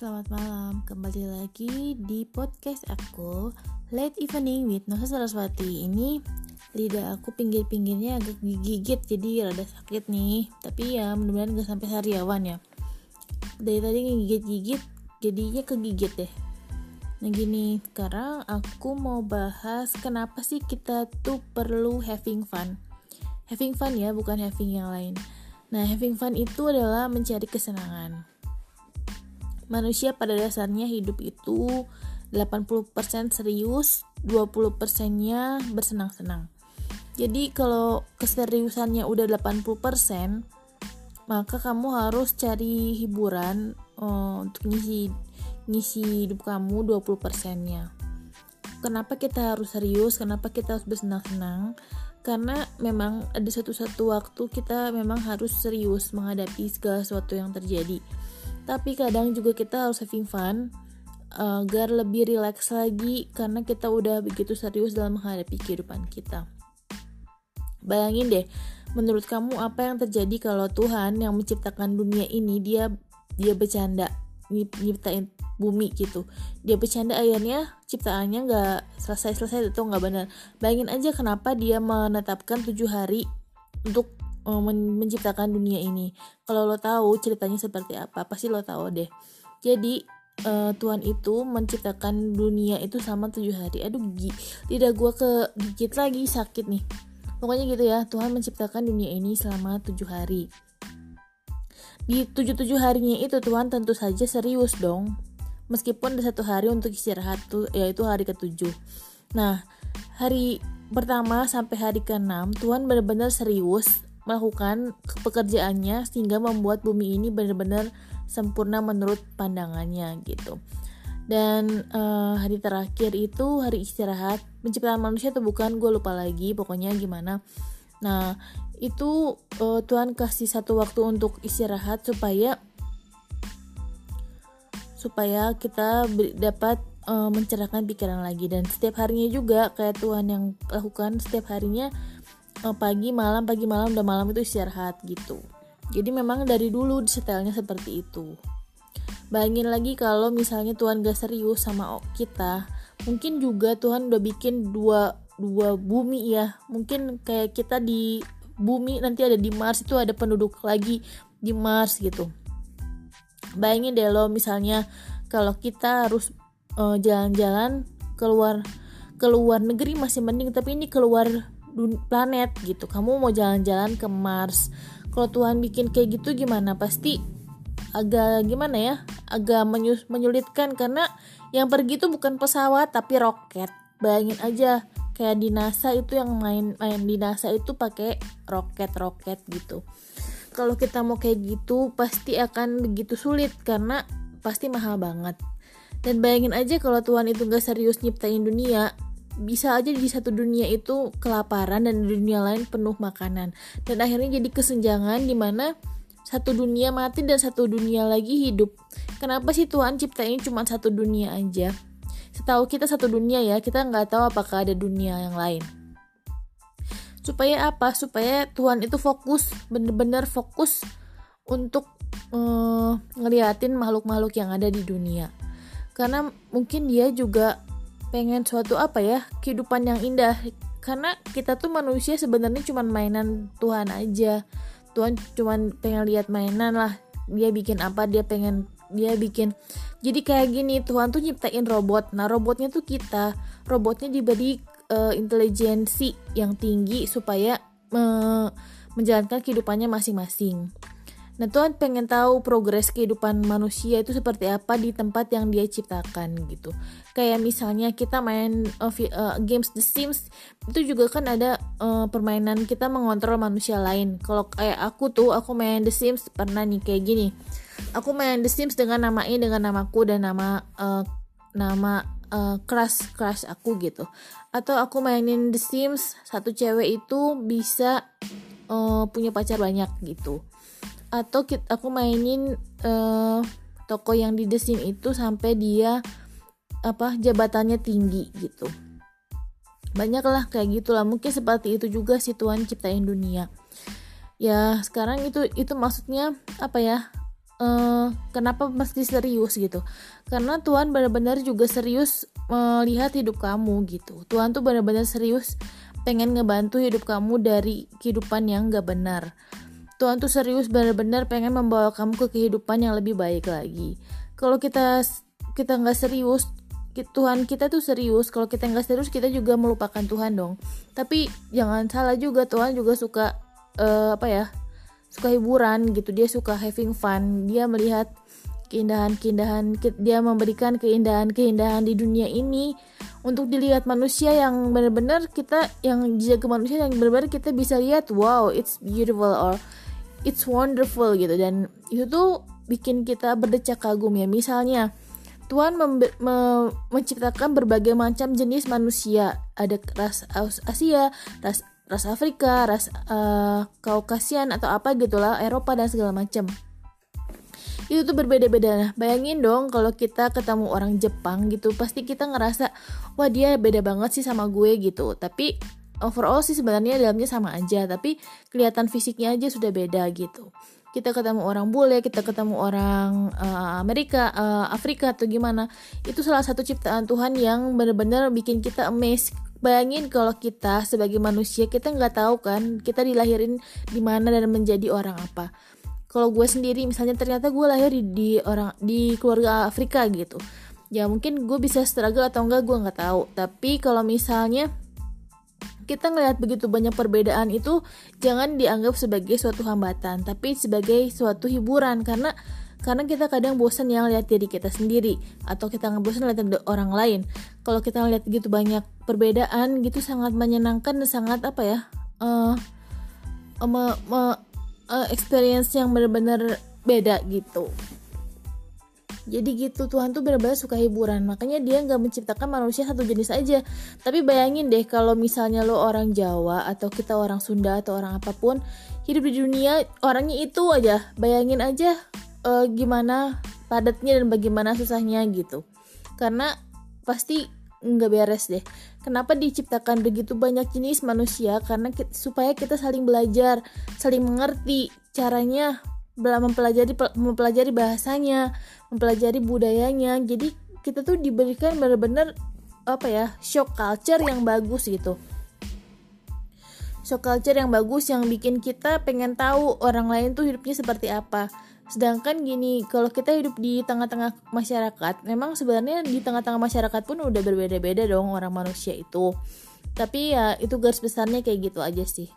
selamat malam. Kembali lagi di podcast aku Late Evening with Nosa Saraswati. Ini lidah aku pinggir-pinggirnya agak gigit jadi rada sakit nih. Tapi ya mudah-mudahan gak sampai sariawan ya. Dari tadi ngigit-gigit jadinya kegigit deh. Nah gini, sekarang aku mau bahas kenapa sih kita tuh perlu having fun. Having fun ya, bukan having yang lain. Nah, having fun itu adalah mencari kesenangan manusia pada dasarnya hidup itu 80% serius, 20%-nya bersenang-senang. Jadi kalau keseriusannya udah 80%, maka kamu harus cari hiburan uh, untuk ngisi ngisi hidup kamu 20%-nya. Kenapa kita harus serius? Kenapa kita harus bersenang-senang? Karena memang ada satu-satu waktu kita memang harus serius menghadapi segala sesuatu yang terjadi tapi kadang juga kita harus having fun uh, agar lebih rileks lagi karena kita udah begitu serius dalam menghadapi kehidupan kita. Bayangin deh, menurut kamu apa yang terjadi kalau Tuhan yang menciptakan dunia ini dia dia bercanda nyiptain bumi gitu dia bercanda akhirnya ciptaannya nggak selesai selesai itu nggak benar bayangin aja kenapa dia menetapkan tujuh hari untuk uh, menciptakan dunia ini. Kalau lo tahu ceritanya seperti apa, pasti lo tahu deh. Jadi uh, Tuhan itu menciptakan dunia itu sama tujuh hari. Aduh, gigi, lidah gue ke gigit lagi sakit nih. Pokoknya gitu ya, Tuhan menciptakan dunia ini selama tujuh hari. Di tujuh tujuh harinya itu Tuhan tentu saja serius dong. Meskipun ada satu hari untuk istirahat tuh, yaitu hari ketujuh. Nah, hari pertama sampai hari ke-6 Tuhan benar-benar serius melakukan pekerjaannya sehingga membuat bumi ini benar-benar sempurna menurut pandangannya gitu. Dan uh, hari terakhir itu hari istirahat penciptaan manusia atau bukan gue lupa lagi pokoknya gimana. Nah itu uh, Tuhan kasih satu waktu untuk istirahat supaya supaya kita dapat uh, mencerahkan pikiran lagi dan setiap harinya juga kayak Tuhan yang lakukan setiap harinya pagi malam pagi malam udah malam itu istirahat gitu. Jadi memang dari dulu setelnya seperti itu. Bayangin lagi kalau misalnya Tuhan gak serius sama kita mungkin juga Tuhan udah bikin dua dua bumi ya. Mungkin kayak kita di bumi nanti ada di Mars itu ada penduduk lagi di Mars gitu. Bayangin deh lo misalnya kalau kita harus eh, jalan-jalan uh, keluar keluar negeri masih mending tapi ini keluar planet gitu. Kamu mau jalan-jalan ke Mars. Kalau Tuhan bikin kayak gitu gimana? Pasti agak gimana ya? Agak menyulitkan karena yang pergi itu bukan pesawat tapi roket. Bayangin aja kayak di NASA itu yang main main di NASA itu pakai roket roket gitu. Kalau kita mau kayak gitu pasti akan begitu sulit karena pasti mahal banget. Dan bayangin aja kalau Tuhan itu gak serius nyiptain dunia bisa aja di satu dunia itu kelaparan dan di dunia lain penuh makanan. Dan akhirnya jadi kesenjangan di mana satu dunia mati dan satu dunia lagi hidup. Kenapa sih Tuhan ciptain cuma satu dunia aja? Setahu kita satu dunia ya kita nggak tahu apakah ada dunia yang lain. Supaya apa? Supaya Tuhan itu fokus bener-bener fokus untuk uh, ngeliatin makhluk-makhluk yang ada di dunia. Karena mungkin dia juga pengen suatu apa ya kehidupan yang indah. Karena kita tuh manusia sebenarnya cuma mainan Tuhan aja. Tuhan cuma pengen lihat mainan lah. Dia bikin apa dia pengen dia bikin. Jadi kayak gini Tuhan tuh nyiptain robot. Nah robotnya tuh kita. Robotnya diberi uh, intelijensi yang tinggi supaya uh, menjalankan kehidupannya masing-masing Nah Tuhan pengen tahu progres kehidupan manusia itu seperti apa di tempat yang dia ciptakan gitu. Kayak misalnya kita main uh, games The Sims itu juga kan ada uh, permainan kita mengontrol manusia lain. Kalau kayak aku tuh aku main The Sims pernah nih kayak gini. Aku main The Sims dengan nama ini dengan namaku dan nama uh, nama crush crush aku gitu. Atau aku mainin The Sims satu cewek itu bisa uh, punya pacar banyak gitu atau kita, aku mainin uh, toko yang di desin itu sampai dia apa jabatannya tinggi gitu. Banyak lah kayak gitulah. Mungkin seperti itu juga si Tuhan ciptain dunia. Ya sekarang itu itu maksudnya apa ya uh, kenapa mesti serius gitu? Karena Tuhan benar-benar juga serius melihat hidup kamu gitu. Tuhan tuh benar-benar serius pengen ngebantu hidup kamu dari kehidupan yang gak benar Tuhan tuh serius benar-benar pengen membawa kamu ke kehidupan yang lebih baik lagi. Kalau kita kita nggak serius Tuhan kita tuh serius. Kalau kita nggak serius kita juga melupakan Tuhan dong. Tapi jangan salah juga Tuhan juga suka uh, apa ya suka hiburan gitu. Dia suka having fun. Dia melihat keindahan-keindahan dia memberikan keindahan-keindahan di dunia ini untuk dilihat manusia yang benar-benar kita yang jaga manusia yang benar-benar kita bisa lihat wow it's beautiful or it's wonderful gitu dan itu tuh bikin kita berdecak kagum ya misalnya Tuhan me menciptakan berbagai macam jenis manusia. Ada ras Asia, ras ras Afrika, ras uh, Kaukasian atau apa gitulah, Eropa dan segala macam. Itu tuh berbeda-beda. Nah, bayangin dong kalau kita ketemu orang Jepang gitu, pasti kita ngerasa wah dia beda banget sih sama gue gitu. Tapi overall sih sebenarnya dalamnya sama aja, tapi kelihatan fisiknya aja sudah beda gitu kita ketemu orang bule, kita ketemu orang uh, Amerika, uh, Afrika atau gimana, itu salah satu ciptaan Tuhan yang benar-benar bikin kita amazed. Bayangin kalau kita sebagai manusia kita nggak tahu kan kita dilahirin di mana dan menjadi orang apa. Kalau gue sendiri misalnya ternyata gue lahir di, di orang di keluarga Afrika gitu, ya mungkin gue bisa struggle atau enggak gue nggak tahu. Tapi kalau misalnya kita ngelihat begitu banyak perbedaan itu jangan dianggap sebagai suatu hambatan, tapi sebagai suatu hiburan karena karena kita kadang bosan yang lihat diri kita sendiri atau kita nggak bosan lihat orang lain. Kalau kita ngeliat gitu banyak perbedaan gitu sangat menyenangkan dan sangat apa ya? Uh, uh, uh, experience yang benar-benar beda gitu jadi gitu Tuhan tuh benar-benar suka hiburan. Makanya dia nggak menciptakan manusia satu jenis aja. Tapi bayangin deh kalau misalnya lo orang Jawa atau kita orang Sunda atau orang apa pun hidup di dunia orangnya itu aja. Bayangin aja uh, gimana padatnya dan bagaimana susahnya gitu. Karena pasti nggak beres deh. Kenapa diciptakan begitu banyak jenis manusia? Karena kita, supaya kita saling belajar saling mengerti caranya mempelajari mempelajari bahasanya, mempelajari budayanya. Jadi kita tuh diberikan benar-benar apa ya shock culture yang bagus gitu. Shock culture yang bagus yang bikin kita pengen tahu orang lain tuh hidupnya seperti apa. Sedangkan gini, kalau kita hidup di tengah-tengah masyarakat, memang sebenarnya di tengah-tengah masyarakat pun udah berbeda-beda dong orang manusia itu. Tapi ya itu garis besarnya kayak gitu aja sih.